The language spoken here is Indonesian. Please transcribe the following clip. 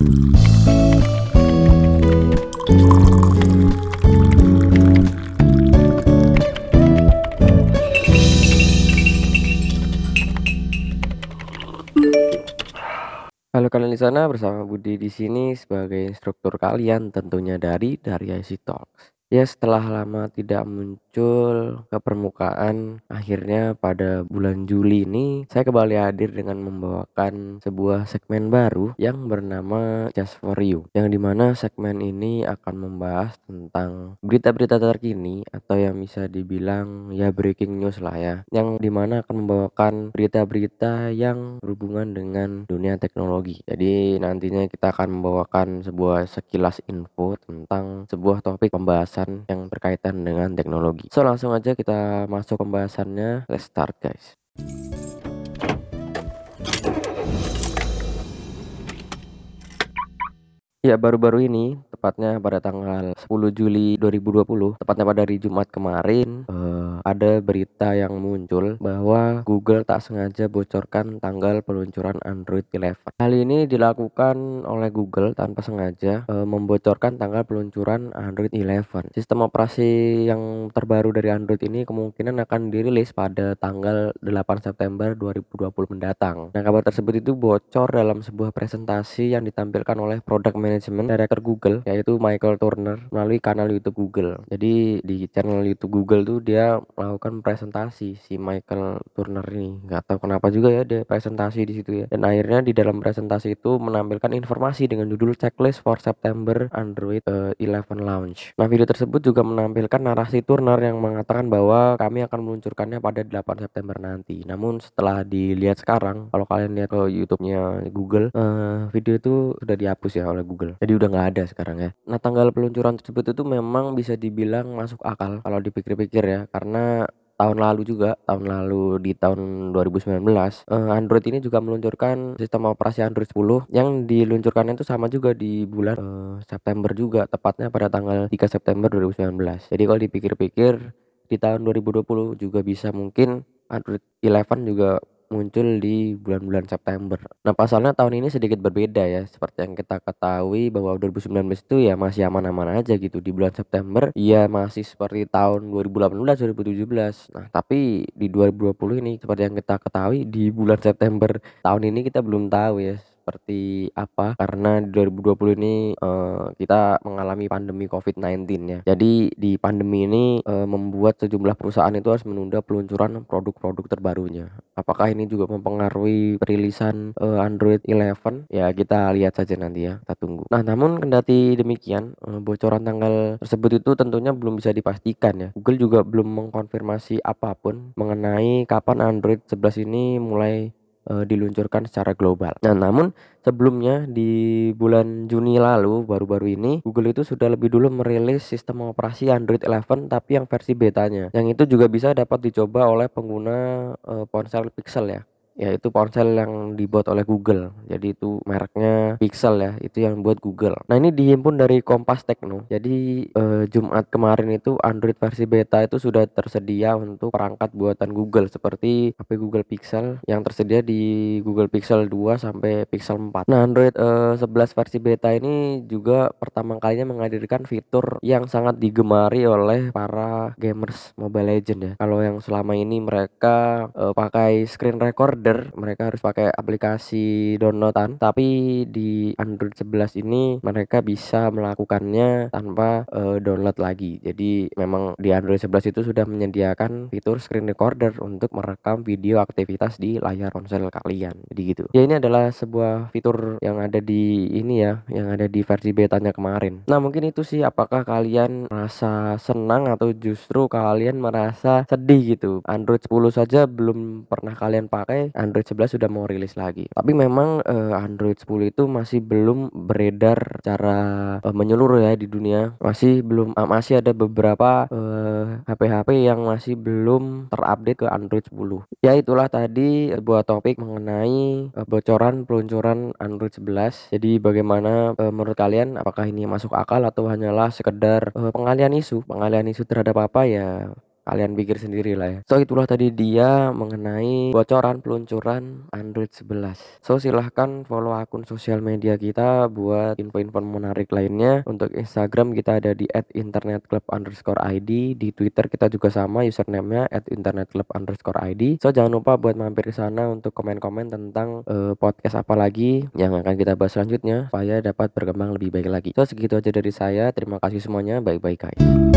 Halo kalian di sana bersama Budi di sini sebagai instruktur kalian tentunya dari IC Talks. Ya setelah lama tidak muncul ke permukaan, akhirnya pada bulan Juli ini saya kembali hadir dengan membawakan sebuah segmen baru yang bernama Just For You. Yang di mana segmen ini akan membahas tentang berita-berita terkini atau yang bisa dibilang ya breaking news lah ya. Yang di mana akan membawakan berita-berita yang berhubungan dengan dunia teknologi. Jadi nantinya kita akan membawakan sebuah sekilas info tentang sebuah topik pembahasan pembahasan yang berkaitan dengan teknologi. So langsung aja kita masuk pembahasannya. Let's start guys. Ya baru-baru ini tepatnya pada tanggal 10 Juli 2020 tepatnya pada hari Jumat kemarin uh, ada berita yang muncul bahwa Google tak sengaja bocorkan tanggal peluncuran Android 11 hal ini dilakukan oleh Google tanpa sengaja uh, membocorkan tanggal peluncuran Android 11 sistem operasi yang terbaru dari Android ini kemungkinan akan dirilis pada tanggal 8 September 2020 mendatang. Nah kabar tersebut itu bocor dalam sebuah presentasi yang ditampilkan oleh produk manajemen director Google yaitu Michael Turner melalui kanal YouTube Google. Jadi di channel YouTube Google tuh dia melakukan presentasi si Michael Turner ini. Nggak tahu kenapa juga ya dia presentasi di situ ya. Dan akhirnya di dalam presentasi itu menampilkan informasi dengan judul checklist for September Android uh, eh, 11 launch. Nah, video tersebut juga menampilkan narasi Turner yang mengatakan bahwa kami akan meluncurkannya pada 8 September nanti. Namun setelah dilihat sekarang, kalau kalian lihat ke YouTube-nya Google, uh, video itu sudah dihapus ya oleh Google. Jadi udah nggak ada sekarang ya. Nah, tanggal peluncuran tersebut itu memang bisa dibilang masuk akal kalau dipikir-pikir ya, karena tahun lalu juga, tahun lalu di tahun 2019, uh, Android ini juga meluncurkan sistem operasi Android 10 yang diluncurkannya itu sama juga di bulan uh, September juga, tepatnya pada tanggal 3 September 2019. Jadi kalau dipikir-pikir di tahun 2020 juga bisa mungkin Android 11 juga muncul di bulan-bulan September. Nah, pasalnya tahun ini sedikit berbeda ya, seperti yang kita ketahui bahwa 2019 itu ya masih aman-aman aja gitu. Di bulan September ya masih seperti tahun 2018, 2017. Nah, tapi di 2020 ini seperti yang kita ketahui di bulan September tahun ini kita belum tahu ya seperti apa karena di 2020 ini uh, kita mengalami pandemi COVID-19 ya. Jadi di pandemi ini uh, membuat sejumlah perusahaan itu harus menunda peluncuran produk-produk terbarunya. Apakah ini juga mempengaruhi perilisan uh, Android 11? Ya kita lihat saja nanti ya, kita tunggu. Nah, namun kendati demikian, uh, bocoran tanggal tersebut itu tentunya belum bisa dipastikan ya. Google juga belum mengkonfirmasi apa pun mengenai kapan Android 11 ini mulai uh, diluncurkan secara global. Nah, namun sebelumnya di bulan Juni lalu baru-baru ini Google itu sudah lebih dulu merilis sistem operasi Android 11 tapi yang versi betanya. Yang itu juga bisa dapat dicoba oleh pengguna uh, ponsel Pixel ya yaitu ponsel yang dibuat oleh Google. Jadi itu mereknya Pixel ya, itu yang buat Google. Nah, ini dihimpun dari Kompas Tekno. Jadi eh, Jumat kemarin itu Android versi beta itu sudah tersedia untuk perangkat buatan Google seperti HP Google Pixel yang tersedia di Google Pixel 2 sampai Pixel 4. Nah, Android eh, 11 versi beta ini juga pertama kalinya menghadirkan fitur yang sangat digemari oleh para gamers Mobile Legend ya. Kalau yang selama ini mereka eh, pakai screen recorder reader mereka harus pakai aplikasi downloadan. Tapi di Android 11 ini mereka bisa melakukannya tanpa uh, download lagi. Jadi memang di Android 11 itu sudah menyediakan fitur screen recorder untuk merekam video aktivitas di layar ponsel kalian. Jadi gitu. Ya ini adalah sebuah fitur yang ada di ini ya yang ada di versi betanya kemarin. Nah mungkin itu sih apakah kalian merasa senang atau justru kalian merasa sedih gitu? Android 10 saja belum pernah kalian pakai Android 11 sudah mau rilis lagi. Tapi memang uh, Android 10 itu masih belum beredar secara uh, menyeluruh ya di dunia. Masih belum uh, masih ada beberapa HP-HP uh, yang masih belum terupdate ke Android 10. Ya itulah tadi buat topik mengenai uh, bocoran peluncuran Android 11. Jadi bagaimana uh, menurut kalian apakah ini masuk akal atau hanyalah sekedar uh, pengalian isu? Pengalian isu terhadap apa ya kalian pikir sendiri lah ya. So itulah tadi dia mengenai bocoran peluncuran Android 11. So silahkan follow akun sosial media kita buat info-info menarik lainnya. Untuk Instagram kita ada di @internetclub underscore ID. Di Twitter kita juga sama username-nya @internetclub underscore ID. So jangan lupa buat mampir ke sana untuk komen-komen tentang uh, podcast apa lagi yang akan kita bahas selanjutnya supaya dapat berkembang lebih baik lagi. So segitu aja dari saya. Terima kasih semuanya. Baik-baik guys.